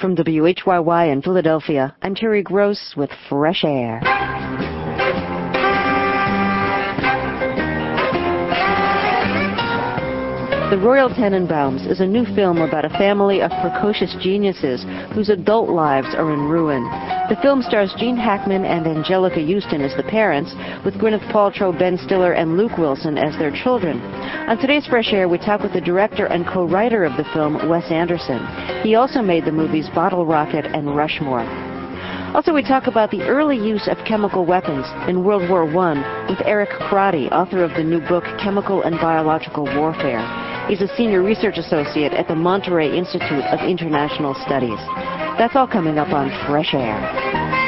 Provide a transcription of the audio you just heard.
From WHYY in Philadelphia, I'm Terry Gross with Fresh Air. The Royal Tenenbaums is a new film about a family of precocious geniuses whose adult lives are in ruin. The film stars Gene Hackman and Anjelica Huston as the parents, with Gwyneth Paltrow, Ben Stiller, and Luke Wilson as their children. On today's Fresh Air, we talk with the director and co-writer of the film, Wes Anderson. He also made the movies Bottle Rocket and Rushmore. Also, we talk about the early use of chemical weapons in World War I with Eric Croddy, author of the new book Chemical and Biological Warfare. He's a senior research associate at the Monterey Institute of International Studies. That's all coming up on Fresh Air.